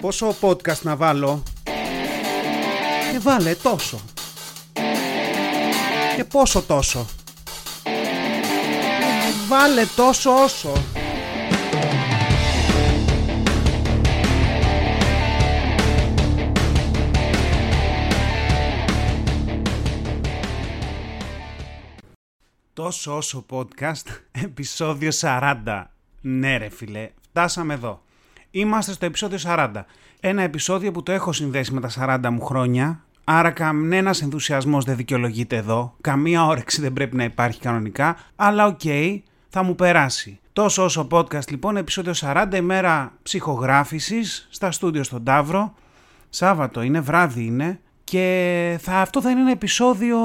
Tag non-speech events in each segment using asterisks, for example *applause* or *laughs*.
Πόσο podcast να βάλω; Και βάλε τόσο Και πόσο τόσο Βάλε τόσο όσο Τόσο όσο podcast, *laughs* επεισόδιο 40. Ναι ρε φίλε, φτάσαμε εδώ. Είμαστε στο επεισόδιο 40. Ένα επεισόδιο που το έχω συνδέσει με τα 40 μου χρόνια, άρα κανένας ενθουσιασμός δεν δικαιολογείται εδώ, καμία όρεξη δεν πρέπει να υπάρχει κανονικά, αλλά οκ, θα μου περάσει. Τόσο όσο podcast λοιπόν, επεισόδιο 40, ημέρα ηχογράφησης, στα στούντιο στον Ταύρο. Σάββατο είναι, βράδυ είναι και θα, αυτό θα είναι ένα επεισόδιο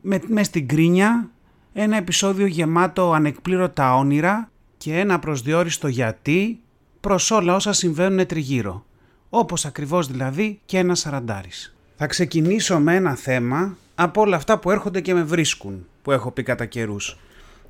με, με στην γκρίνια, ένα επεισόδιο γεμάτο ανεκπλήρωτα όνειρα και ένα προσδιορίστο γιατί προς όλα όσα συμβαίνουν τριγύρω. Όπως ακριβώς δηλαδή και ένα σαραντάρης. Θα ξεκινήσω με ένα θέμα από όλα αυτά που έρχονται και με βρίσκουν, που έχω πει κατά καιρούς.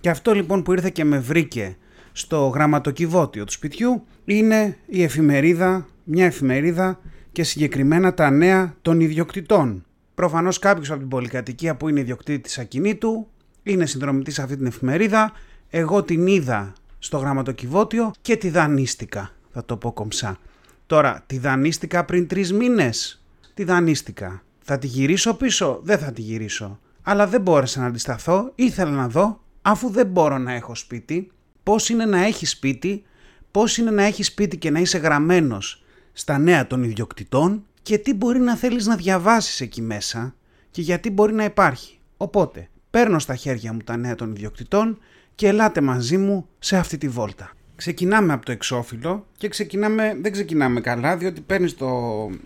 Και αυτό λοιπόν που ήρθε και με βρήκε στο γραμματοκιβώτιο του σπιτιού είναι η εφημερίδα, μια εφημερίδα και συγκεκριμένα τα νέα των ιδιοκτητών. Προφανώς κάποιος από την πολυκατοικία που είναι ιδιοκτήτης ακινήτου είναι συνδρομητής σε αυτή την εφημερίδα. Εγώ την είδα στο γραμματοκιβώτιο και τη δανείστηκα, θα το πω κομψά. Τώρα, τη δανείστηκα πριν τρεις μήνες. Τη δανείστηκα. Θα τη γυρίσω πίσω, δεν θα τη γυρίσω. Αλλά δεν μπόρεσα να αντισταθώ, ήθελα να δω, αφού δεν μπορώ να έχω σπίτι, πώς είναι να έχεις σπίτι, πώς είναι να έχεις σπίτι και να είσαι γραμμένος στα νέα των ιδιοκτητών και τι μπορεί να θέλεις να διαβάσεις εκεί μέσα και γιατί μπορεί να υπάρχει. Οπότε, παίρνω στα χέρια μου τα νέα των ιδιοκτητών και ελάτε μαζί μου σε αυτή τη βόλτα. Ξεκινάμε από το εξώφυλλο και ξεκινάμε, δεν ξεκινάμε καλά διότι παίρνεις το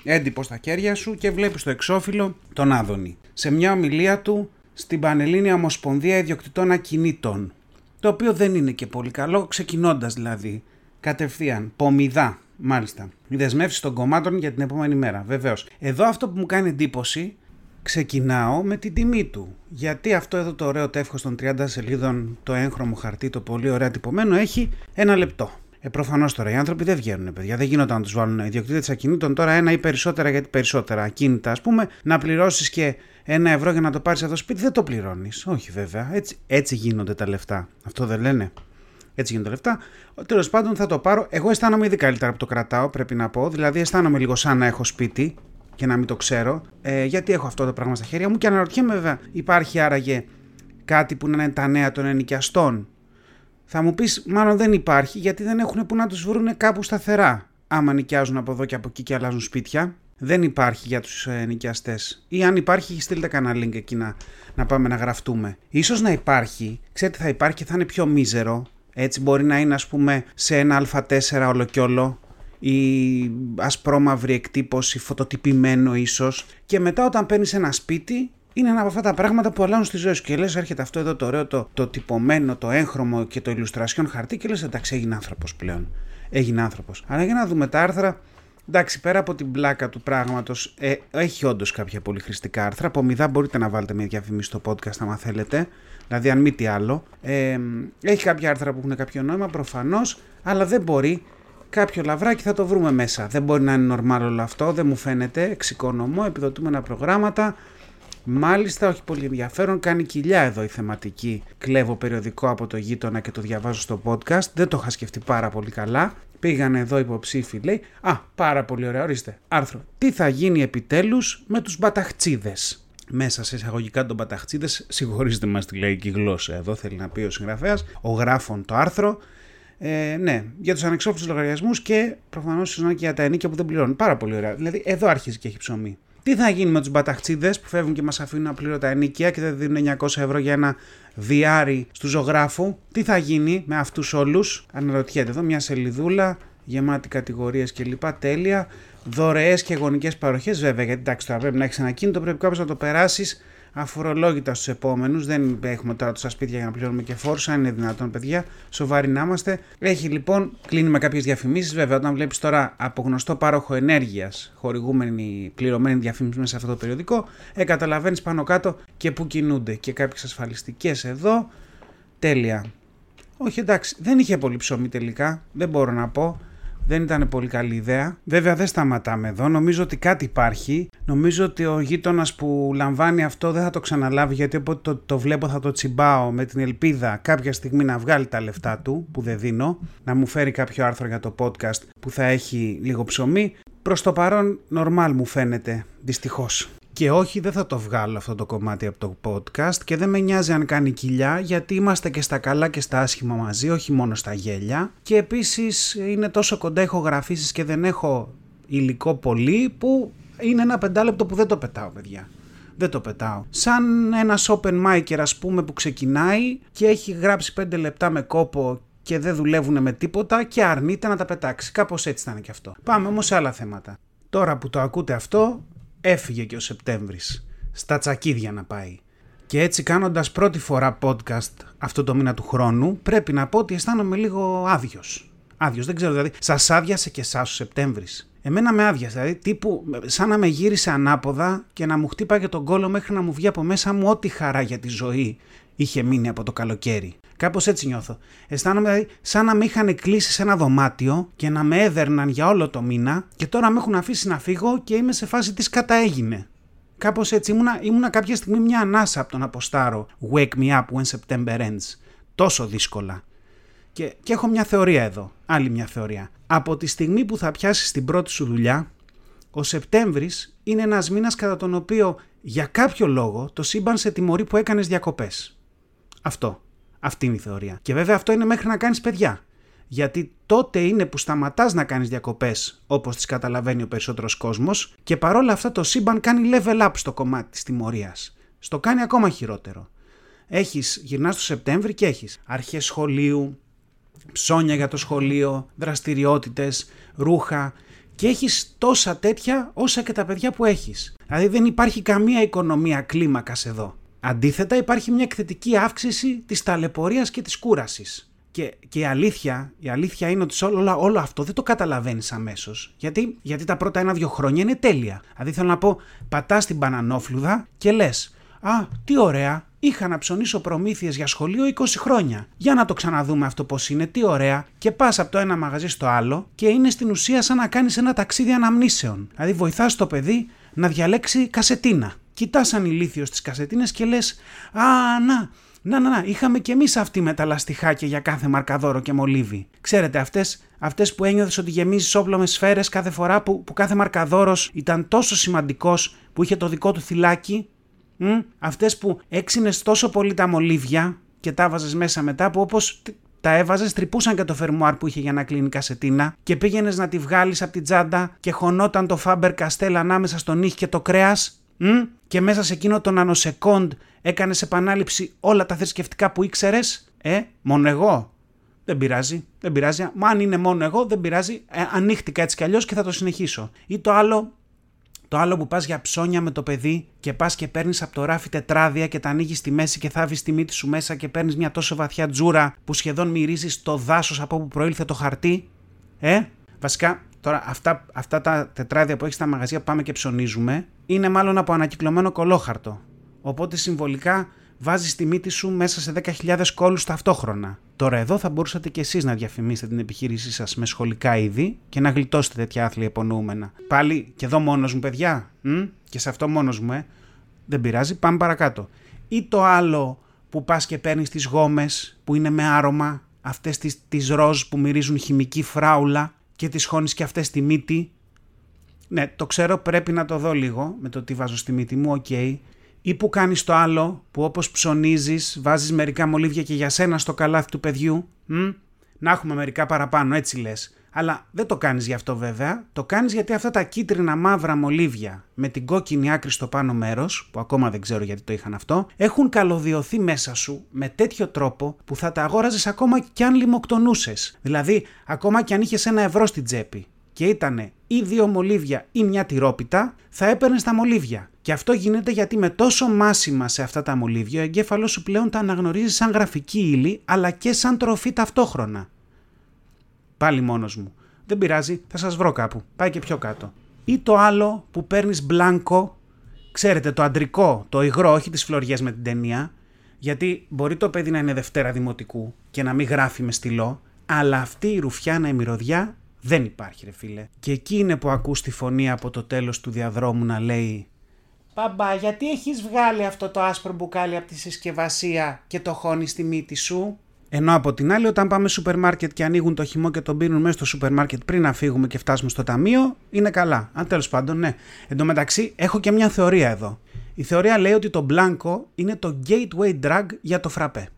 έντυπο στα χέρια σου και βλέπεις το εξώφυλλο τον Άδωνη. Σε μια ομιλία του στην Πανελλήνια Ομοσπονδία Ιδιοκτητών Ακινήτων. Το οποίο δεν είναι και πολύ καλό, ξεκινώντας δηλαδή. Κατευθείαν, πομιδά, μάλιστα. Οι δεσμεύσεις των κομμάτων για την επόμενη μέρα. Βεβαίως. Εδώ αυτό που μου κάνει εντύπωση ξεκινάω με την τιμή του. Γιατί αυτό εδώ το ωραίο τεύχος των 30 σελίδων, το έγχρωμο χαρτί, το πολύ ωραία τυπωμένο, έχει ένα λεπτό. Ε, προφανώς τώρα οι άνθρωποι δεν βγαίνουν, παιδιά. Δεν γίνονταν να τους βάλουν ιδιοκτήτες ακινήτων τώρα ένα ή περισσότερα, γιατί περισσότερα ακίνητα, ας πούμε, να πληρώσεις και ένα ευρώ για να το πάρεις αυτό το σπίτι, δεν το πληρώνεις. Όχι, βέβαια. Έτσι, έτσι γίνονται τα λεφτά. Αυτό δεν λένε. Έτσι γίνονται τα λεφτά. Τέλος πάντων θα το πάρω. Εγώ αισθάνομαι ήδη καλύτερα που το κρατάω, πρέπει να πω. Δηλαδή αισθάνομαι λίγο σαν να έχω σπίτι και να μην το ξέρω, ε, γιατί έχω αυτό το πράγμα στα χέρια μου και αναρωτιέμαι βέβαια, υπάρχει άραγε κάτι που να είναι τα νέα των ενοικιαστών. Θα μου πεις, μάλλον δεν υπάρχει, γιατί δεν έχουν που να τους βρουν κάπου σταθερά. Άμα νοικιάζουν από εδώ και από εκεί και αλλάζουν σπίτια. Δεν υπάρχει για τους ενοικιαστές. Ή αν υπάρχει, στείλτε κανένα link εκεί να, να πάμε να γραφτούμε. Ίσως να υπάρχει, ξέρετε θα υπάρχει και θα είναι πιο μίζερο. Έτσι μπορεί να είναι ας πούμε σε ένα α4 ολοκιόλο η ασπρόμαυρη εκτύπωση, φωτοτυπημένο ίσως. Και μετά όταν παίρνεις ένα σπίτι είναι ένα από αυτά τα πράγματα που αλλάζουν στη ζωή σου και λες έρχεται αυτό εδώ το ωραίο το, το τυπωμένο, το έγχρωμο και το ηλουστρασιόν χαρτί και λες εντάξει έγινε άνθρωπος πλέον, έγινε άνθρωπος. Αλλά για να δούμε τα άρθρα, εντάξει πέρα από την πλάκα του πράγματος ε, έχει όντως κάποια πολύ χρηστικά άρθρα, από μηδά μπορείτε να βάλετε μια διαφήμιση στο podcast αν θέλετε, δηλαδή αν μη τι άλλο. Ε, έχει κάποια άρθρα που έχουν κάποιο νόημα προφανώς, αλλά δεν μπορεί κάποιο λαβράκι θα το βρούμε μέσα. Δεν μπορεί να είναι normal όλο αυτό, δεν μου φαίνεται. Εξοικονομώ, επιδοτούμενα προγράμματα. Μάλιστα, όχι πολύ ενδιαφέρον, κάνει κοιλιά εδώ η θεματική. Κλέβω περιοδικό από το γείτονα και το διαβάζω στο podcast. Δεν το είχα σκεφτεί πάρα πολύ καλά. Πήγαν εδώ υποψήφοι, λέει. Α, πάρα πολύ ωραία, ορίστε. Άρθρο. Τι θα γίνει επιτέλους με τους μπαταχτσίδες; Μέσα σε εισαγωγικά των μπαταχτσίδες, συγχωρήστε μας τη λαϊκή γλώσσα εδώ, θέλει να πει ο συγγραφέας. Ο γράφων το άρθρο. Ε, ναι, για τους ανεξόφλητους λογαριασμούς και προφανώς και για τα ενίκια που δεν πληρώνουν. Πάρα πολύ ωραία. Δηλαδή, εδώ αρχίζει και έχει ψωμί. Τι θα γίνει με τους μπαταχτσίδες που φεύγουν και μας αφήνουν απλήρωτα ενίκια και δεν δίνουν 900 ευρώ για ένα διάρι στου ζωγράφου; Τι θα γίνει με αυτούς όλους; Αναρωτιέται εδώ μια σελιδούλα γεμάτη κατηγορίες κλπ. Τέλεια. Δωρεές και γονικές παροχές, βέβαια, γιατί εντάξει τώρα πρέπει να έχεις ένα κίνητο, πρέπει κάποιος να το περάσεις αφορολόγητα στους επόμενους. Δεν έχουμε τώρα τόσα σπίτια για να πληρώνουμε και φόρους. Αν είναι δυνατόν, παιδιά, σοβαροί να είμαστε. Έχει λοιπόν, κλείνει με κάποιες διαφημίσεις. Βέβαια, όταν βλέπεις τώρα από γνωστό πάροχο ενέργειας χορηγούμενη, πληρωμένη διαφήμιση μέσα σε αυτό το περιοδικό, ε, καταλαβαίνεις πάνω κάτω και πού κινούνται. Και κάποιες ασφαλιστικές εδώ. Τέλεια. Όχι εντάξει, δεν είχε πολύ ψωμί τελικά, δεν μπορώ να πω. Δεν ήταν πολύ καλή ιδέα. Βέβαια δεν σταματάμε εδώ. Νομίζω ότι κάτι υπάρχει. Νομίζω ότι ο γείτονας που λαμβάνει αυτό δεν θα το ξαναλάβει γιατί όποτε το, το βλέπω θα το τσιμπάω με την ελπίδα κάποια στιγμή να βγάλει τα λεφτά του που δεν δίνω, να μου φέρει κάποιο άρθρο για το podcast που θα έχει λίγο ψωμί. Προς το παρόν, normal μου φαίνεται, δυστυχώς. Και όχι, δεν θα το βγάλω αυτό το κομμάτι από το podcast και δεν με νοιάζει αν κάνει κοιλιά γιατί είμαστε και στα καλά και στα άσχημα μαζί, όχι μόνο στα γέλια. Και επίσης είναι τόσο κοντά ηχογραφήσεις και δεν έχω υλικό πολύ που είναι ένα πεντάλεπτο που δεν το πετάω παιδιά. Δεν το πετάω. Σαν ένας open micer ας πούμε που ξεκινάει και έχει γράψει 5 λεπτά με κόπο και δεν δουλεύουν με τίποτα και αρνείται να τα πετάξει. Κάπως έτσι ήταν και αυτό. Πάμε όμως σε άλλα θέματα. Τώρα που το ακούτε αυτό, έφυγε και ο Σεπτέμβρης. Στα τσακίδια να πάει. Και έτσι κάνοντας πρώτη φορά podcast αυτό το μήνα του χρόνου, πρέπει να πω ότι αισθάνομαι λίγο άδειος. Άδειος, δεν ξέρω δηλαδή. Σας άδειασε και εσάς ο Σεπτέμβρης; Εμένα με άδειασε, δηλαδή τύπου σαν να με γύρισε ανάποδα και να μου χτύπαγε τον κόλο μέχρι να μου βγει από μέσα μου ό,τι χαρά για τη ζωή είχε μείνει από το καλοκαίρι. Κάπως έτσι νιώθω. Αισθάνομαι δηλαδή σαν να με είχαν κλείσει σε ένα δωμάτιο και να με έδερναν για όλο το μήνα και τώρα με έχουν αφήσει να φύγω και είμαι σε φάση τι κατά έγινε. Κάπως έτσι ήμουνα, ήμουνα κάποια στιγμή μια ανάσα από τον αποστάρο Wake me up when September ends. Τόσο δύσκολα. Και, και έχω μια θεωρία εδώ. Άλλη μια θεωρία. Από τη στιγμή που θα πιάσει την πρώτη σου δουλειά, ο Σεπτέμβρης είναι ένας μήνας κατά τον οποίο για κάποιο λόγο το σύμπαν σε τιμωρεί που έκανες διακοπές. Αυτό. Αυτή είναι η θεωρία. Και βέβαια αυτό είναι μέχρι να κάνεις παιδιά. Γιατί τότε είναι που σταματάς να κάνεις διακοπές όπως τις καταλαβαίνει ο περισσότερος κόσμος και παρόλα αυτά το σύμπαν κάνει level up στο κομμάτι της τιμωρίας. Στο κάνει ακόμα χειρότερο. Έχεις, γυρνάς στο Σεπτέμβρη και έχεις αρχές σχολείου, ψώνια για το σχολείο, δραστηριότητες, ρούχα και έχεις τόσα τέτοια όσα και τα παιδιά που έχεις. Δηλαδή δεν υπάρχει καμία οικονομία κλίμακας εδώ. Αντίθετα υπάρχει μια εκθετική αύξηση της ταλαιπωρίας και της κούρασης. Και, και η, αλήθεια, η αλήθεια είναι ότι όλο, όλο αυτό δεν το καταλαβαίνεις αμέσως. Γιατί, γιατί τα πρώτα ένα-δύο χρόνια είναι τέλεια. Δηλαδή θέλω να πω, πατάς την μπανανόφλουδα και λες: Α, τι ωραία, είχα να ψωνίσω προμήθειες για σχολείο 20 χρόνια. Για να το ξαναδούμε αυτό πώς είναι, τι ωραία. Και πας από το ένα μαγαζί στο άλλο και είναι στην ουσία σαν να κάνεις ένα ταξίδι αναμνήσεων. Δηλαδή βοηθάς το παιδί να διαλέξει κασετίνα κοιτάς ανηλήθιο τις κασετίνες και λες: Α, να, να, να, να, είχαμε κι εμείς αυτή με τα λαστιχάκια για κάθε μαρκαδόρο και μολύβι. Ξέρετε, αυτές αυτές που ένιωθες ότι γεμίζεις όπλο με σφαίρες κάθε φορά που, που κάθε μαρκαδόρος ήταν τόσο σημαντικός που είχε το δικό του θυλάκι. Αυτές που έξινες τόσο πολύ τα μολύβια και τα βάζε μέσα μετά που όπως τα έβαζες, τρυπούσαν και το φερμουάρ που είχε για να κλείνει κασετίνα και πήγαινες να τη βγάλεις από την τσάντα και χωνόταν το φάμπερ καστέλ ανάμεσα στον νύχι και το κρέας και μέσα σε εκείνο το νανοσεκόντ έκανες επανάληψη όλα τα θρησκευτικά που ήξερες; Ε, μόνο εγώ. Δεν πειράζει, δεν πειράζει. Μα αν είναι μόνο εγώ, δεν πειράζει. Ε, ανοίχτηκα έτσι κι αλλιώς και θα το συνεχίσω. Ή το άλλο, το άλλο που πας για ψώνια με το παιδί και πας και παίρνεις από το ράφι τετράδια και τα ανοίγεις στη μέση και θάβεις τη μύτη σου μέσα και παίρνεις μια τόσο βαθιά τζούρα που σχεδόν μυρίζεις το δάσος από όπου προήλθε το χαρτί. Ε, βασικά Τώρα, αυτά, αυτά τα τετράδια που έχεις στα μαγαζιά που πάμε και ψωνίζουμε είναι μάλλον από ανακυκλωμένο κολόχαρτο. Οπότε συμβολικά βάζεις τη μύτη σου μέσα σε 10.000 κόλου ταυτόχρονα. Τώρα, εδώ θα μπορούσατε κι εσείς να διαφημίσετε την επιχείρησή σας με σχολικά είδη και να γλιτώσετε τέτοια άθλια υπονοούμενα. Πάλι και εδώ μόνος μου, παιδιά. Μ; Και σε αυτό μόνος μου, ε. Δεν πειράζει, πάμε παρακάτω. Ή το άλλο που πας και παίρνεις τις γόμες που είναι με άρωμα, αυτές τις ροζ που μυρίζουν χημική φράουλα και τις χώνεις και αυτές στη μύτη. Ναι, το ξέρω, πρέπει να το δω λίγο με το τι βάζω στη μύτη μου, οκ. Ή που κάνεις το άλλο, που όπως ψωνίζεις, βάζεις μερικά μολύβια και για σένα στο καλάθι του παιδιού. Μ; Να έχουμε μερικά παραπάνω, έτσι λες. Αλλά δεν το κάνεις γι' αυτό βέβαια. Το κάνεις γιατί αυτά τα κίτρινα μαύρα μολύβια με την κόκκινη άκρη στο πάνω μέρος, που ακόμα δεν ξέρω γιατί το είχαν αυτό, έχουν καλωδιωθεί μέσα σου με τέτοιο τρόπο που θα τα αγόραζες ακόμα κι αν λιμοκτονούσες. Δηλαδή, ακόμα κι αν είχες ένα ευρώ στην τσέπη και ήταν ή δύο μολύβια ή μια τυρόπιτα, θα έπαιρνες τα μολύβια. Και αυτό γίνεται γιατί με τόσο μάσιμα σε αυτά τα μολύβια, ο εγκέφαλος σου πλέον τα αναγνωρίζει σαν γραφική ύλη, αλλά και σαν τροφή ταυτόχρονα. Πάλι μόνος μου. Δεν πειράζει, θα σας βρω κάπου. Πάει και πιο κάτω. Ή το άλλο που παίρνεις μπλάνκο, ξέρετε, το αντρικό, το υγρό, όχι τις φλωριές με την ταινία. Γιατί μπορεί το παιδί να είναι Δευτέρα Δημοτικού και να μην γράφει με στυλό, αλλά αυτή η ρουφιάνα η μυρωδιά Δεν υπάρχει ρε φίλε. Και εκεί είναι που ακούς τη φωνή από το τέλος του διαδρόμου να λέει «Μπαμπά, γιατί έχεις βγάλει αυτό το άσπρο μπουκάλι από τη συσκευασία και το χώνεις στη μύτη σου» Ενώ από την άλλη, όταν πάμε σούπερ μάρκετ και ανοίγουν το χυμό και τον πίνουν μέσα στο σούπερ μάρκετ πριν να φύγουμε και φτάσουμε στο ταμείο, είναι καλά. Αν τέλος πάντων, ναι. Εν τω μεταξύ, έχω και μια θεωρία εδώ. Η θεωρία λέει ότι το μπλάνκο είναι το gateway drug για το φραπέ.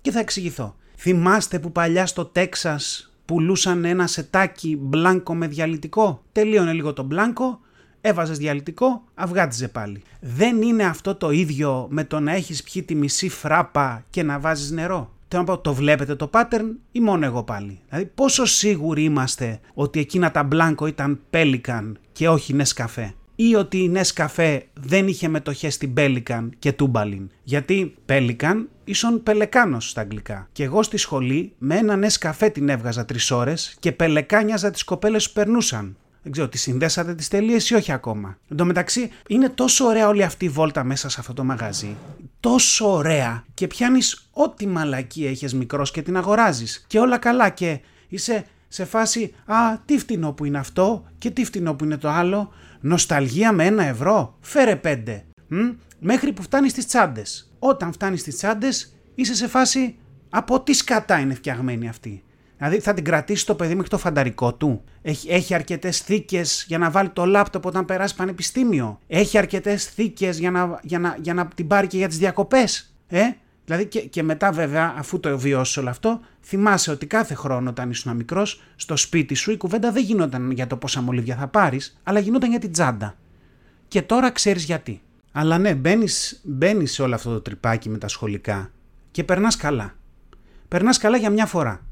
Και θα εξηγηθώ. Θυμάστε που παλιά στο Τέξας πουλούσαν ένα σετάκι μπλάνκο με διαλυτικό. Τελείωνε λίγο το μπλάνκο, έβαζες διαλυτικό, αυγάτιζε πάλι. Δεν είναι αυτό το ίδιο με το να έχεις πιει τη μισή φράπα και να βάζεις νερό. Θέλω να πω, το βλέπετε το pattern ή μόνο εγώ πάλι; Δηλαδή πόσο σίγουροι είμαστε ότι εκείνα τα μπλάνκο ήταν Pelican και όχι Nescafe ή ότι η Nescafe δεν είχε μετοχές στην Pelican και Τούμπαλιν. Γιατί Pelican ίσον πελεκάνος στα αγγλικά. Και εγώ στη σχολή με ένα Nescafe την έβγαζα τρεις ώρες και πελεκάνιαζα τις κοπέλες που περνούσαν. Δεν ξέρω, τις συνδέσατε τις τελείες ή όχι ακόμα. Εν τω μεταξύ, είναι τόσο ωραία όλη αυτή η βόλτα μέσα σε αυτό το μαγαζί. Τόσο ωραία. Και πιάνεις ό,τι μαλακή έχει μικρός και την αγοράζεις. Και όλα καλά. Και είσαι σε φάση, Α, τι φτηνό που είναι αυτό και τι φτηνό που είναι το άλλο. Νοσταλγία με ένα ευρώ. Φέρε πέντε. Μ; Μέχρι που φτάνεις στις τσάντες. Όταν φτάνεις στις τσάντες, είσαι σε φάση από τι σκατά είναι φτιαγμένη αυτή; Δηλαδή θα την κρατήσει το παιδί μέχρι το φανταρικό του; Έχει, έχει αρκετές θήκες για να βάλει το λάπτοπ όταν περάσει πανεπιστήμιο; Έχει αρκετές θήκες για να, για, να, για να την πάρει και για τις διακοπές; Ε; Δηλαδή και, και μετά βέβαια αφού το βιώσει όλο αυτό θυμάσαι ότι κάθε χρόνο όταν ήσουν μικρός στο σπίτι σου η κουβέντα δεν γινόταν για το πόσα μολύβια θα πάρεις, αλλά γινόταν για την τσάντα. Και τώρα ξέρεις γιατί. Αλλά ναι μπαίνεις σε όλο αυτό το τρυπάκι με τα σχολικά και περνάς καλά. Περνάς καλά για μια φορά.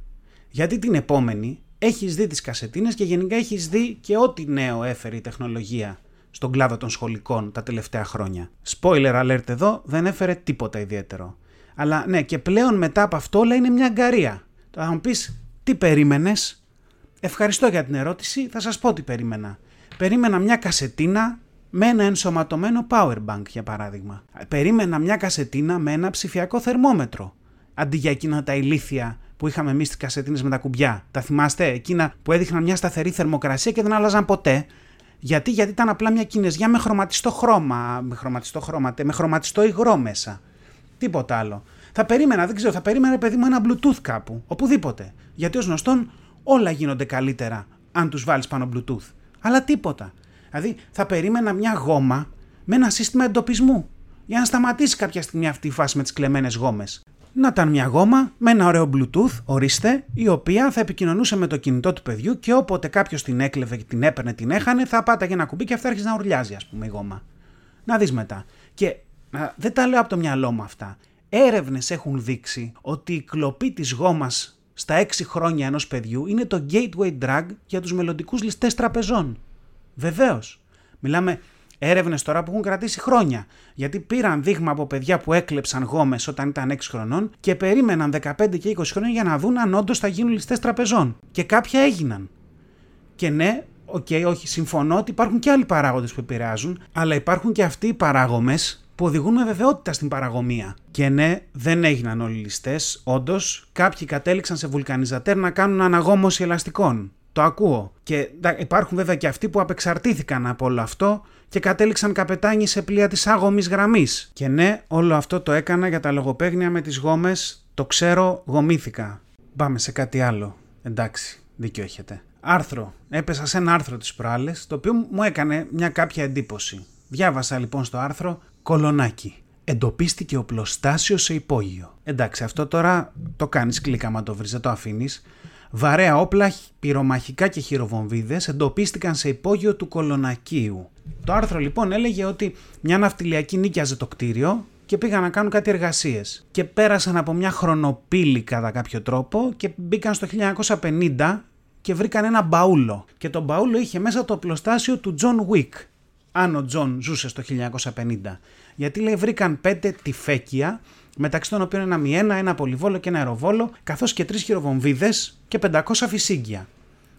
Γιατί την επόμενη έχεις δει τις κασετίνες και γενικά έχεις δει και ό,τι νέο έφερε η τεχνολογία στον κλάδο των σχολικών τα τελευταία χρόνια. Spoiler alert εδώ, δεν έφερε τίποτα ιδιαίτερο. Αλλά ναι, και πλέον μετά από αυτό όλα είναι μια αγκαρία. Θα μου πεις, τι περίμενες; Ευχαριστώ για την ερώτηση, θα σας πω τι περίμενα. Περίμενα μια κασετίνα με ένα ενσωματωμένο power bank για παράδειγμα. Περίμενα μια κασετίνα με ένα ψηφιακό θερμόμετρο. Αντί για εκείνα τα ηλίθια που είχαμε εμείς τις κασετίνες με τα κουμπιά. Τα θυμάστε, εκείνα που έδειχναν μια σταθερή θερμοκρασία και δεν άλλαζαν ποτέ; Γιατί, γιατί ήταν απλά μια κινέζια με χρωματιστό χρώμα, με χρωματιστό χρώμα, με χρωματιστό υγρό μέσα. Τίποτα άλλο. Θα περίμενα, δεν ξέρω, θα περίμενα παιδί μου ένα Bluetooth κάπου, οπουδήποτε. Γιατί ως γνωστόν όλα γίνονται καλύτερα αν τους βάλεις πάνω Bluetooth. Αλλά τίποτα. Δηλαδή θα περίμενα μια γόμα με ένα σύστημα εντοπισμού. Για να σταματήσει κάποια στιγμή αυτή η φάση με τις κλεμμένες γόμες να ήταν μια γόμα με ένα ωραίο Bluetooth, ορίστε, η οποία θα επικοινωνούσε με το κινητό του παιδιού και όποτε κάποιος την έκλεβε και την έπαιρνε, την έχανε, θα πάταγε ένα κουμπί και αυτά άρχισε να ουρλιάζει, ας πούμε, η γόμα. Να δεις μετά. Και α, δεν τα λέω από το μυαλό μου αυτά. Έρευνες έχουν δείξει ότι η κλοπή της γόμας στα 6 χρόνια ενός παιδιού είναι το gateway drug για τους μελλοντικούς ληστές τραπεζών. Βεβαίως. Μιλάμε Έρευνες τώρα που έχουν κρατήσει χρόνια. Γιατί πήραν δείγμα από παιδιά που έκλεψαν γόμες όταν ήταν 6 χρονών και περίμεναν 15 και 20 χρόνια για να δουν αν όντως θα γίνουν ληστές τραπεζών. Και κάποια έγιναν. Και ναι, OK, okay, όχι, συμφωνώ ότι υπάρχουν και άλλοι παράγοντες που επηρεάζουν, αλλά υπάρχουν και αυτοί οι παράγωμε που οδηγούν με βεβαιότητα στην παραγωμία. Και ναι, δεν έγιναν όλοι οι ληστές. Όντως, κάποιοι κατέληξαν σε βουλκανιζατέρ να κάνουν αναγόμωση ελαστικών. Το ακούω. Και υπάρχουν βέβαια και αυτοί που απεξαρτήθηκαν από όλο αυτό και κατέληξαν καπετάνιοι σε πλοία της άγωμης γραμμής. Και ναι, όλο αυτό το έκανα για τα λογοπαίγνια με τις γόμες. Το ξέρω, γομήθηκα. Πάμε σε κάτι άλλο. Εντάξει, δίκιο έχετε. Άρθρο. Έπεσα σε ένα άρθρο τις προάλλες, το οποίο μου έκανε μια κάποια εντύπωση. Διάβασα λοιπόν στο άρθρο «Κολονάκι». Εντοπίστηκε ο πλωστάσιος σε υπόγειο. Εντάξει, αυτό τώρα το κάνεις κλικ άμα το βρεις, δεν το αφήνεις. Βαρέα όπλα, πυρομαχικά και χειροβομβίδες εντοπίστηκαν σε υπόγειο του Κολονακίου. Το άρθρο λοιπόν έλεγε ότι μια ναυτιλιακή νοίκιαζε το κτίριο και πήγαν να κάνουν κάτι εργασίες. Και πέρασαν από μια χρονοπύλη κατά κάποιο τρόπο και μπήκαν στο 1950 και βρήκαν ένα μπαούλο. Και το μπαούλο είχε μέσα το οπλοστάσιο του Τζον Wick. Αν ο Τζον ζούσε στο 1950. Γιατί λέει βρήκαν πέντε τυφέκια μεταξύ των οποίων ένα μιένα, ένα πολυβόλο και ένα αεροβόλο, καθώς και τρεις χειροβομβίδες και 500 φυσίγγια.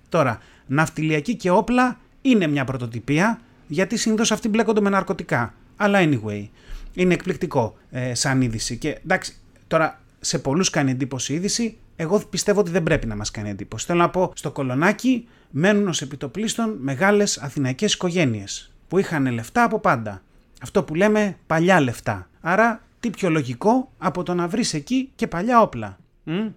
Τώρα, ναυτιλιακή και όπλα είναι μια πρωτοτυπία, γιατί συνήθως αυτοί μπλέκονται με ναρκωτικά. Αλλά anyway, είναι εκπληκτικό ε, σαν είδηση. Και εντάξει, τώρα σε πολλούς κάνει εντύπωση η είδηση. Εγώ πιστεύω ότι δεν πρέπει να μας κάνει εντύπωση. Θέλω να πω, στο κολονάκι μένουν ως επιτοπλίστων μεγάλες αθηναϊκές οικογένειες που είχαν λεφτά από πάντα. Αυτό που λέμε παλιά λεφτά. Άρα, τι πιο λογικό από το να βρεις εκεί και παλιά όπλα. Μ;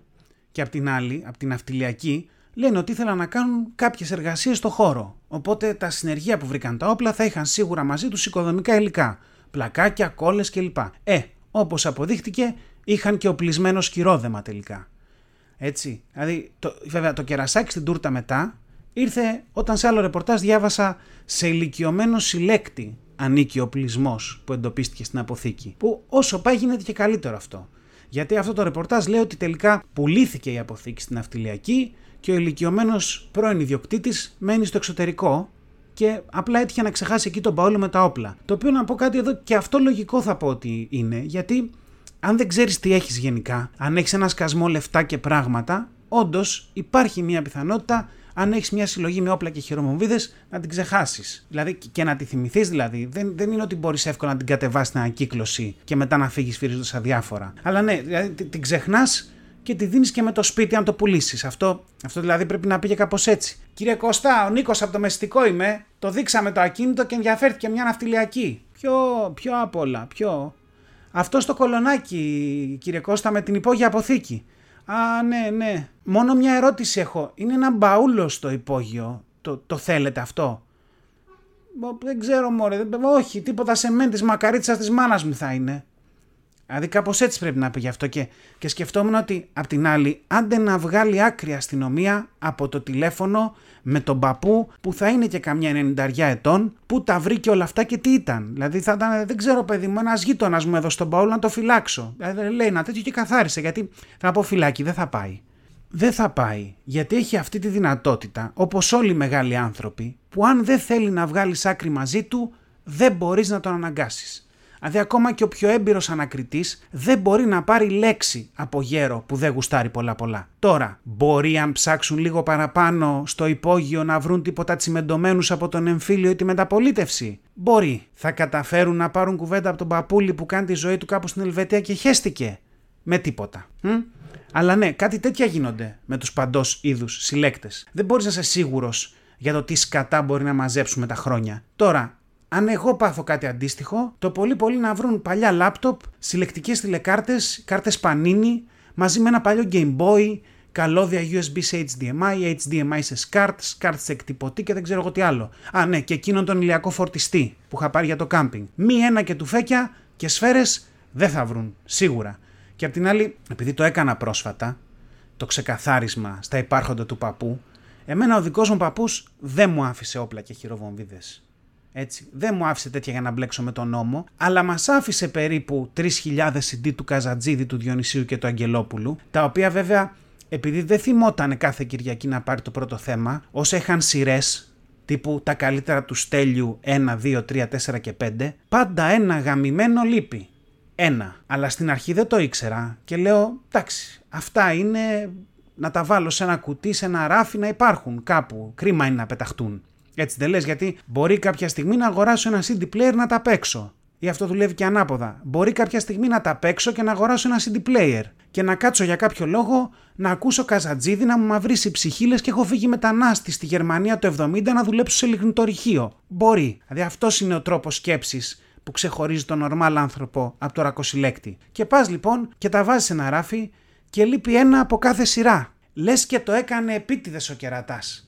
Και απ' την άλλη, απ' την αυτιλιακή, λένε ότι ήθελαν να κάνουν κάποιες εργασίες στο χώρο. Οπότε τα συνεργεία που βρήκαν τα όπλα θα είχαν σίγουρα μαζί τους οικοδομικά υλικά. Πλακάκια, κόλλες κλπ. Ε, όπως αποδείχτηκε, είχαν και οπλισμένο σκυρόδεμα τελικά. Έτσι. Δηλαδή, το, βέβαια, το κερασάκι στην τούρτα μετά ήρθε όταν σε άλλο ρεπορτάζ διάβασα σε ηλικιωμένο συλλέκτη ανήκει ο πλεισμός που εντοπίστηκε στην αποθήκη. Που όσο πάει γίνεται και καλύτερο αυτό. Γιατί αυτό το ρεπορτάζ λέει ότι τελικά πουλήθηκε η αποθήκη στην αυτιλιακή και ο ηλικιωμένος πρώην ιδιοκτήτης μένει στο εξωτερικό και απλά έτυχε να ξεχάσει εκεί τον Παόλο με τα όπλα. Το οποίο να πω κάτι εδώ και αυτό λογικό θα πω ότι είναι, γιατί αν δεν ξέρεις τι έχεις γενικά, αν έχεις ένα σκασμό λεφτά και πράγματα, όντως υπάρχει μια πιθανότητα αν έχεις μια συλλογή με όπλα και χειρομοβίδες, να την ξεχάσεις. Δηλαδή και να τη θυμηθείς, δηλαδή. Δεν, δεν είναι ότι μπορείς εύκολα να την κατεβάσεις στην ανακύκλωση και μετά να φύγεις φυρίζοντα αδιάφορα. Αλλά ναι, δηλαδή την ξεχνάς και τη δίνεις και με το σπίτι αν το πουλήσεις. Αυτό, αυτό δηλαδή πρέπει να πήγε κάπως έτσι. Κύριε Κωστά, ο Νίκος από το μεστικό είμαι. Το δείξαμε το ακίνητο και ενδιαφέρθηκε μια ναυτιλιακή. Ποιο, ποιο απ' όλα, ποιο. Αυτό στο κολονάκι, κύριε Κώστα, με την υπόγεια αποθήκη. Α, ναι, ναι. Μόνο μια ερώτηση έχω. Είναι ένα μπαούλο στο υπόγειο. Το, το θέλετε αυτό; Δεν ξέρω μωρέ. Όχι, τίποτα σε μεν της μακαρίτσας της μάνας μου θα είναι. Δηλαδή κάπως έτσι πρέπει να πει γι' αυτό και, και σκεφτόμουν ότι απ' την άλλη άντε να βγάλει άκρη αστυνομία από το τηλέφωνο με τον παππού που θα είναι και καμιά 90 ετών που τα βρήκε όλα αυτά και τι ήταν. Δηλαδή θα ήταν, δεν ξέρω παιδί μου, ένας γείτονας μου εδώ στον Παόλο να το φυλάξω. Δηλαδή λέει ένα τέτοιο και καθάρισε γιατί θα πω φυλάκι, δεν θα πάει. Δεν θα πάει γιατί έχει αυτή τη δυνατότητα όπως όλοι οι μεγάλοι άνθρωποι που αν δεν θέλει να βγάλεις άκρη μαζί του δεν μπορείς να τον αναγκάσεις. Δηλαδή, ακόμα και ο πιο έμπειρος ανακριτής δεν μπορεί να πάρει λέξη από γέρο που δεν γουστάρει πολλά πολλά. Τώρα, μπορεί αν ψάξουν λίγο παραπάνω στο υπόγειο να βρουν τίποτα τσιμεντωμένους από τον εμφύλιο ή τη μεταπολίτευση. Μπορεί. Θα καταφέρουν να πάρουν κουβέντα από τον παππούλη που κάνει τη ζωή του κάπου στην Ελβετία και χέστηκε. Με τίποτα. Μ; Αλλά ναι, κάτι τέτοια γίνονται με τους παντός είδους συλλέκτες. Δεν μπορείς να είσαι σίγουρος για το τι σκατά μπορεί να μαζέψουν με τα χρόνια. Τώρα, αν εγώ πάθω κάτι αντίστοιχο, το πολύ πολύ να βρουν παλιά λάπτοπ, συλλεκτικές τηλεκάρτες, κάρτες Panini, μαζί με ένα παλιό Game Boy, καλώδια USB σε HDMI, HDMI σε SCART, SCART σε εκτυπωτή και δεν ξέρω εγώ τι άλλο. Α, ναι, και εκείνον τον ηλιακό φορτιστή που είχα πάρει για το κάμπινγκ. Μη ένα και τουφέκια και σφαίρες δεν θα βρουν, σίγουρα. Και απ' την άλλη, επειδή το έκανα πρόσφατα, το ξεκαθάρισμα στα υπάρχοντα του παππού, εμένα ο δικός μου παππούς δεν μου άφησε όπλα και χειροβομβίδες. Έτσι. Δεν μου άφησε τέτοια για να μπλέξω με τον νόμο, αλλά μας άφησε περίπου 3.000 CD του Καζατζίδη, του Διονυσίου και του Αγγελόπουλου, τα οποία βέβαια επειδή δεν θυμόταν κάθε Κυριακή να πάρει το πρώτο θέμα, όσα είχαν σειρές, τύπου τα καλύτερα του Στέλιου 1, 2, 3, 4 και 5, πάντα ένα γαμημένο λείπει. Ένα. Αλλά στην αρχή δεν το ήξερα και λέω, εντάξει, αυτά είναι να τα βάλω σε ένα κουτί, σε ένα ράφι να υπάρχουν κάπου. Κρίμα είναι να πεταχτούν. Έτσι δεν λες, γιατί μπορεί κάποια στιγμή να αγοράσω ένα CD player να τα παίξω. Ή αυτό δουλεύει και ανάποδα. Μπορεί κάποια στιγμή να τα παίξω και να αγοράσω ένα CD player. Και να κάτσω για κάποιο λόγο να ακούσω καζατζίδι να μου μαυρίσει ψυχίλες και έχω φύγει μετανάστη στη Γερμανία το 70 να δουλέψω σε λιγνητορυχείο. Μπορεί. Δηλαδή αυτός είναι ο τρόπος σκέψης που ξεχωρίζει τον νορμάλ άνθρωπο από το ρακοσυλλέκτη. Και πας λοιπόν και τα βάζεις σε ένα ράφι και λείπει ένα από κάθε σειρά. Λες και το έκανε επίτηδες ο κερατάς.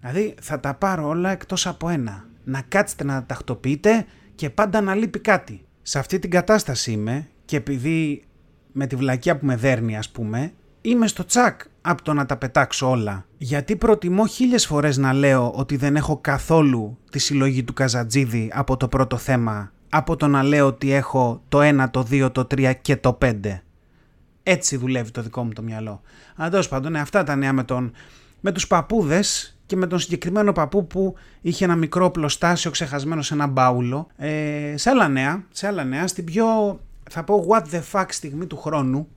Δηλαδή θα τα πάρω όλα εκτός από ένα. Να κάτσετε να τα τακτοποιείτε και πάντα να λείπει κάτι. Σε αυτή την κατάσταση είμαι και επειδή με τη βλακιά που με δέρνει ας πούμε, είμαι στο τσακ από το να τα πετάξω όλα. Γιατί προτιμώ χίλιες φορές να λέω ότι δεν έχω καθόλου τη συλλογή του Καζατζίδη από το πρώτο θέμα, από το να λέω ότι έχω το 1, το 2, το 3 και το 5. Έτσι δουλεύει το δικό μου το μυαλό. Αντός πάντων, ναι, αυτά τα νέα με, τον, με τους παππούδες και με τον συγκεκριμένο παππού που είχε ένα μικρό πλωστάσιο ξεχασμένο σε ένα μπάουλο. Ε, σε άλλα νέα, σε άλλα νέα, στην πιο θα πω what the fuck στιγμή του χρόνου,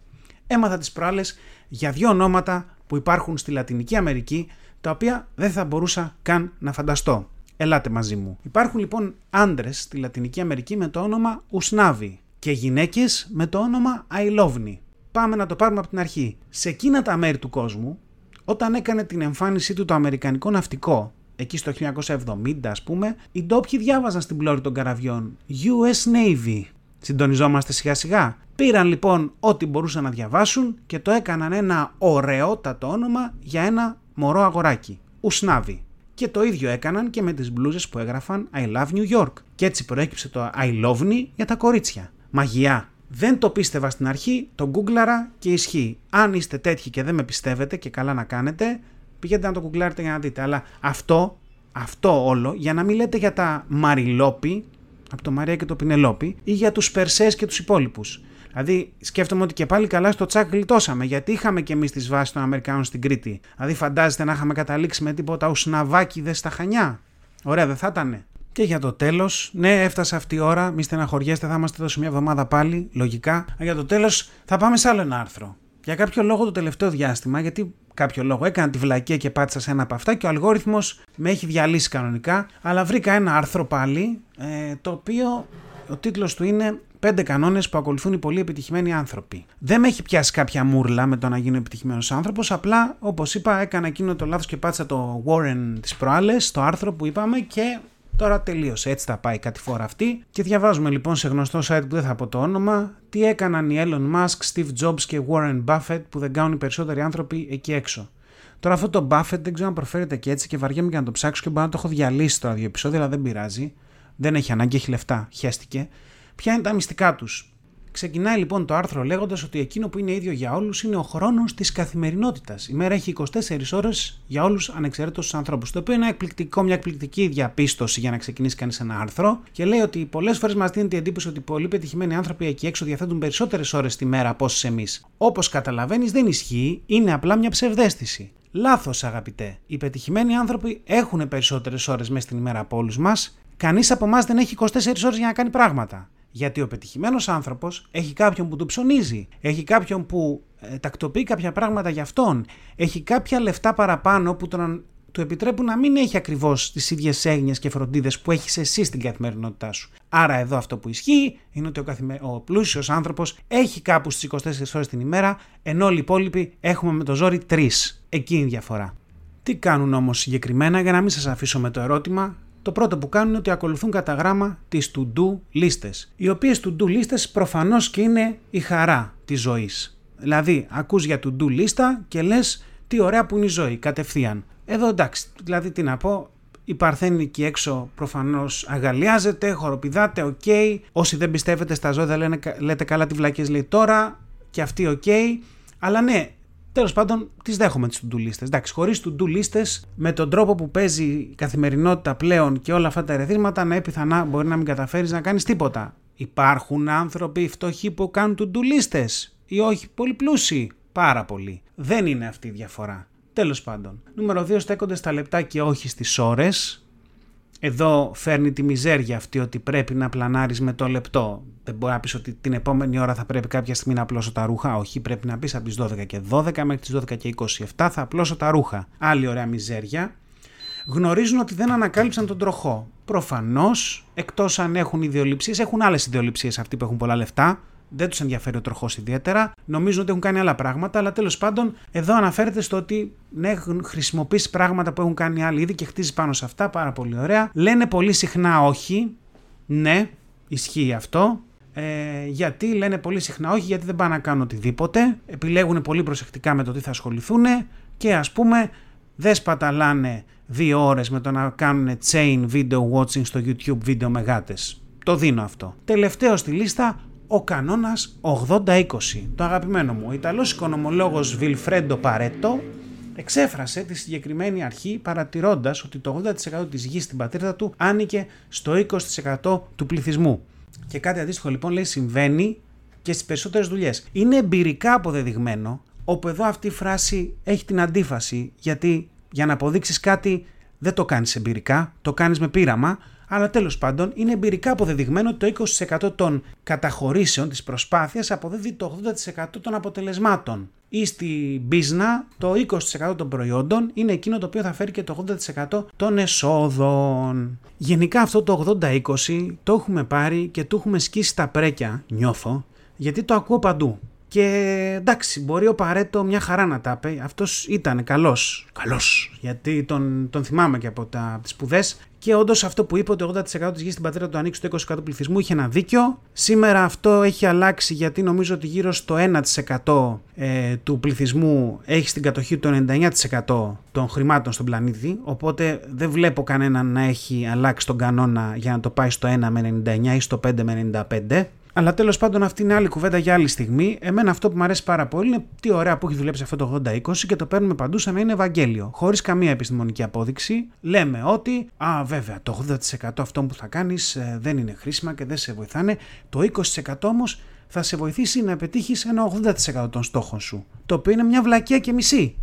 έμαθα τις προάλλες για δύο ονόματα που υπάρχουν στη Λατινική Αμερική, τα οποία δεν θα μπορούσα καν να φανταστώ. Ελάτε μαζί μου. Υπάρχουν λοιπόν άντρες στη Λατινική Αμερική με το όνομα Ουσνάβη και γυναίκες με το όνομα Αϊλόβνη. πάμε να το πάρουμε από την αρχή. Σε εκείνα τα μέρη του κόσμου, όταν έκανε την εμφάνισή του το Αμερικανικό ναυτικό, εκεί στο 1970 ας πούμε, οι ντόπιοι διάβαζαν στην πλώρη των καραβιών US Navy. Συντονιζόμαστε σιγά σιγά. Πήραν λοιπόν ό,τι μπορούσαν να διαβάσουν και το έκαναν ένα ωραιότατο όνομα για ένα μωρό αγοράκι. Ουσνάβι. Και το ίδιο έκαναν και με τις μπλούζες που έγραφαν I love New York. Και έτσι προέκυψε το I love me για τα κορίτσια. Μαγιά. Δεν το πίστευα στην αρχή, το γκούγκλαρα και ισχύει. Αν είστε τέτοιοι και δεν με πιστεύετε και καλά να κάνετε, πηγαίνετε να το γκουγκλάρετε για να δείτε. Αλλά αυτό, αυτό όλο, για να μην λέτε για τα Μαριλόπι, από το Μαρία και το Πινελόπι, ή για τους Περσές και τους υπόλοιπους. Δηλαδή, σκέφτομαι ότι και πάλι καλά στο τσάκ γλιτώσαμε, γιατί είχαμε και εμείς τις βάσεις των Αμερικάνων στην Κρήτη. Δηλαδή, φαντάζεστε να είχαμε καταλήξει με τίποτα ουσναβάκι στα χανιά. Ωραία, δεν θα ήταν. Και για το τέλος, ναι, έφτασε αυτή η ώρα. Μη στεναχωριέστε, θα είμαστε εδώ σε μια εβδομάδα πάλι, λογικά. Για το τέλος, θα πάμε σε άλλο ένα άρθρο. Για κάποιο λόγο το τελευταίο διάστημα, γιατί κάποιο λόγο έκανα τη βλακία και πάτησα σε ένα από αυτά και ο αλγόριθμος με έχει διαλύσει κανονικά. Αλλά βρήκα ένα άρθρο πάλι, ε, το οποίο ο τίτλος του είναι πέντε κανόνες που ακολουθούν οι πολύ επιτυχημένοι άνθρωποι. Δεν με έχει πιάσει κάποια μούρλα με το να γίνω επιτυχημένος άνθρωπος. Απλά, όπως είπα, έκανα εκείνο το λάθος και πάτησα το Warren τι προάλλες, το άρθρο που είπαμε και Τώρα τελείωσε, έτσι θα πάει κάτι φορά αυτή. Και διαβάζουμε λοιπόν σε γνωστό site που δεν θα πω το όνομα, τι έκαναν οι Elon Musk, Steve Jobs και Warren Buffett που δεν κάνουν οι περισσότεροι άνθρωποι εκεί έξω. Τώρα αυτό το Buffett δεν ξέρω αν προφέρεται και έτσι και βαριέμαι για να το ψάξω και μπορεί να το έχω διαλύσει τώρα δύο επεισόδια, αλλά δεν πειράζει. Δεν έχει ανάγκη, έχει λεφτά, χέστηκε. Ποια είναι τα μυστικά τους; Ξεκινάει λοιπόν το άρθρο λέγοντας ότι εκείνο που είναι ίδιο για όλους είναι ο χρόνος της καθημερινότητας. Η μέρα έχει 24 ώρες για όλους ανεξαιρέτω τους ανθρώπους. Το οποίο είναι εκπληκτικό, μια εκπληκτική διαπίστωση για να ξεκινήσει κανείς ένα άρθρο και λέει ότι πολλές φορές μας δίνεται η εντύπωση ότι πολλοί πετυχημένοι άνθρωποι εκεί έξω διαθέτουν περισσότερες ώρες τη μέρα από όσες εμείς. Όπως καταλαβαίνεις, δεν ισχύει, είναι απλά μια ψευδέστηση. Λάθος, αγαπητέ. Οι πετυχημένοι άνθρωποι έχουν περισσότερες ώρες μέσα στην ημέρα από όλους μας. Κανείς από εμάς δεν έχει 24 ώρες για να κάνει πράγματα. Γιατί ο πετυχημένος άνθρωπος έχει κάποιον που του ψωνίζει, έχει κάποιον που ε, τακτοποιεί κάποια πράγματα για αυτόν, έχει κάποια λεφτά παραπάνω που τον, του επιτρέπουν να μην έχει ακριβώς τις ίδιες έγνοιες και φροντίδες που έχεις εσύ στην καθημερινότητά σου. Άρα, εδώ αυτό που ισχύει είναι ότι ο, καθημε... ο πλούσιος άνθρωπος έχει κάπου στις 24 ώρες την ημέρα, ενώ όλοι οι υπόλοιποι έχουμε με το ζόρι 3. Εκεί είναι η διαφορά. Τι κάνουν όμως συγκεκριμένα για να μην σας αφήσω με το ερώτημα, το πρώτο που κάνουν είναι ότι ακολουθούν κατά γράμμα τις to-do λίστες, οι οποίες to-do λίστες προφανώς και είναι η χαρά της ζωής. Δηλαδή, ακούς για to-do λίστα και λες τι ωραία που είναι η ζωή, κατευθείαν. Εδώ εντάξει, δηλαδή τι να πω, οι Παρθένοι εκεί έξω προφανώς αγαλλιάζετε, χοροπηδάτε, OK. Okay. Όσοι δεν πιστεύετε στα ζώδια λένε, λέτε καλά τι βλακείες λέει τώρα και αυτή OK. Okay. Αλλά ναι, Τέλος πάντων, τις δέχομαι τις to-do λίστες. Εντάξει, χωρίς to-do λίστες, με τον τρόπο που παίζει η καθημερινότητα πλέον και όλα αυτά τα ερεθίσματα, ναι, πιθανά μπορεί να μην καταφέρεις να κάνεις τίποτα. Υπάρχουν άνθρωποι φτωχοί που κάνουν to-do λίστες ή όχι, πολύ πλούσιοι. Πάρα πολύ. Δεν είναι αυτή η διαφορά. Τέλος πάντων. Νούμερο 2 στέκονται στα λεπτά και όχι στις ώρες. Εδώ φέρνει τη μιζέρια αυτή ότι πρέπει να πλανάρεις με το λεπτό. Δεν μπορεί να πεις ότι την επόμενη ώρα θα πρέπει κάποια στιγμή να απλώσω τα ρούχα. Όχι, πρέπει να πεις από τις 12 και 12 μέχρι τις 12 και 27 θα απλώσω τα ρούχα. Άλλη ωραία μιζέρια. Γνωρίζουν ότι δεν ανακάλυψαν τον τροχό. Προφανώς, εκτός αν έχουν ιδεολειψίες, έχουν άλλες ιδεολειψίες αυτοί που έχουν πολλά λεφτά δεν τους ενδιαφέρει ο τροχός ιδιαίτερα. Νομίζουν ότι έχουν κάνει άλλα πράγματα, αλλά τέλος πάντων εδώ αναφέρεται στο ότι ναι, έχουν χρησιμοποιήσει πράγματα που έχουν κάνει άλλοι ήδη και χτίζει πάνω σε αυτά. Πάρα πολύ ωραία. Λένε πολύ συχνά όχι. Ναι, ισχύει αυτό. Ε, γιατί λένε πολύ συχνά όχι, γιατί δεν πάνε να κάνουν οτιδήποτε. Επιλέγουν πολύ προσεκτικά με το τι θα ασχοληθούν και ας πούμε δεν σπαταλάνε δύο ώρες με το να κάνουν chain video watching στο YouTube βίντεο με γάτες. Το δίνω αυτό. Τελευταίο στη λίστα, ο κανόνας 80-20. Το αγαπημένο μου, ο Ιταλός οικονομολόγος Βιλφρέντο Παρέτο εξέφρασε τη συγκεκριμένη αρχή παρατηρώντας ότι το 80% της γης στην πατρίδα του άνοικε στο 20% του πληθυσμού. Και κάτι αντίστοιχο λοιπόν λέει συμβαίνει και στις περισσότερες δουλειές. Είναι εμπειρικά αποδεδειγμένο, όπου εδώ αυτή η φράση έχει την αντίφαση, γιατί για να αποδείξεις κάτι δεν το κάνεις εμπειρικά, το κάνεις με πείραμα, αλλά τέλος πάντων είναι εμπειρικά αποδεδειγμένο ότι το 20% των καταχωρήσεων της προσπάθειας αποδίδει το 80% των αποτελεσμάτων. Ή στη μπίζνα το 20% των προϊόντων είναι εκείνο το οποίο θα φέρει και το 80% των εσόδων. Γενικά αυτό το 80-20 το έχουμε πάρει και το έχουμε σκίσει τα πρέκια, νιώθω, γιατί το ακούω παντού. Και εντάξει, μπορεί ο Παρέτο μια χαρά να τα πει. Αυτός ήταν καλός. Καλός. Γιατί τον, τον θυμάμαι και από, τα, από τις σπουδές. Και όντως αυτό που είπε ότι 80% της γης στην πατρίδα του ανοίξει το 20% του πληθυσμού είχε ένα δίκιο. Σήμερα αυτό έχει αλλάξει γιατί νομίζω ότι γύρω στο 1% ε, του πληθυσμού έχει στην κατοχή το 99% των χρημάτων στον πλανήτη. Οπότε δεν βλέπω κανέναν να έχει αλλάξει τον κανόνα για να το πάει στο 1 με 99 ή στο 5 με 95. Αλλά τέλος πάντων αυτή είναι άλλη κουβέντα για άλλη στιγμή. Εμένα αυτό που μου αρέσει πάρα πολύ είναι τι ωραία που έχει δουλέψει αυτό το 80-20 και το παίρνουμε παντού σαν να είναι Ευαγγέλιο. Χωρίς καμία επιστημονική απόδειξη. Λέμε ότι, α, βέβαια, το 80% αυτό που θα κάνεις ε, δεν είναι χρήσιμα και δεν σε βοηθάνε. Το 20% όμως θα σε βοηθήσει να πετύχεις ένα 80% των στόχων σου. Το οποίο είναι μια βλακία και μισή.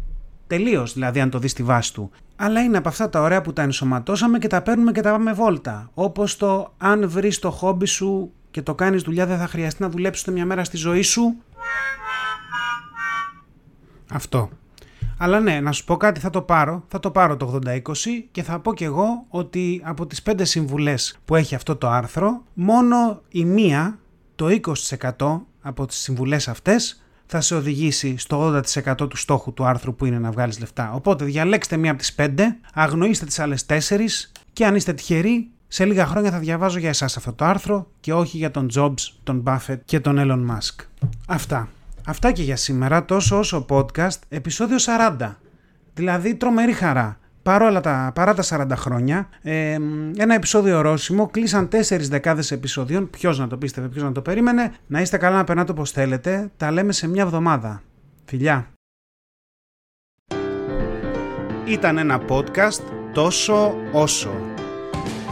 Τελείως δηλαδή, αν το δεις στη βάση του. Αλλά είναι από αυτά τα ωραία που τα ενσωματώσαμε και τα παίρνουμε και τα πάμε βόλτα. Όπως το αν βρεις το χόμπι σου και το κάνεις δουλειά δεν θα χρειαστεί να δουλέψεις μια μέρα στη ζωή σου. Αυτό. Αλλά ναι, να σου πω κάτι, θα το πάρω. Θα το πάρω το 80-20 και θα πω κι εγώ ότι από τις 5 συμβουλές που έχει αυτό το άρθρο, μόνο η μία, το 20% από τις συμβουλές αυτές, θα σε οδηγήσει στο 80% του στόχου του άρθρου που είναι να βγάλεις λεφτά. Οπότε διαλέξτε μία από τις 5, αγνοήστε τις άλλες 4 και αν είστε τυχεροί σε λίγα χρόνια θα διαβάζω για εσάς αυτό το άρθρο και όχι για τον Jobs, τον Buffett και τον Elon Musk. Αυτά. Αυτά και για σήμερα τόσο όσο podcast επεισόδιο 40. Δηλαδή τρομερή χαρά. Παρόλα τα, παρά τα 40 χρόνια, ε, ένα επεισόδιο ορόσημο, κλείσαν 4 δεκάδες επεισοδίων, ποιος να το πίστευε, ποιος να το περίμενε, να είστε καλά να περνάτε όπως θέλετε, τα λέμε σε μια εβδομάδα. Φιλιά! Ήταν ένα podcast τόσο όσο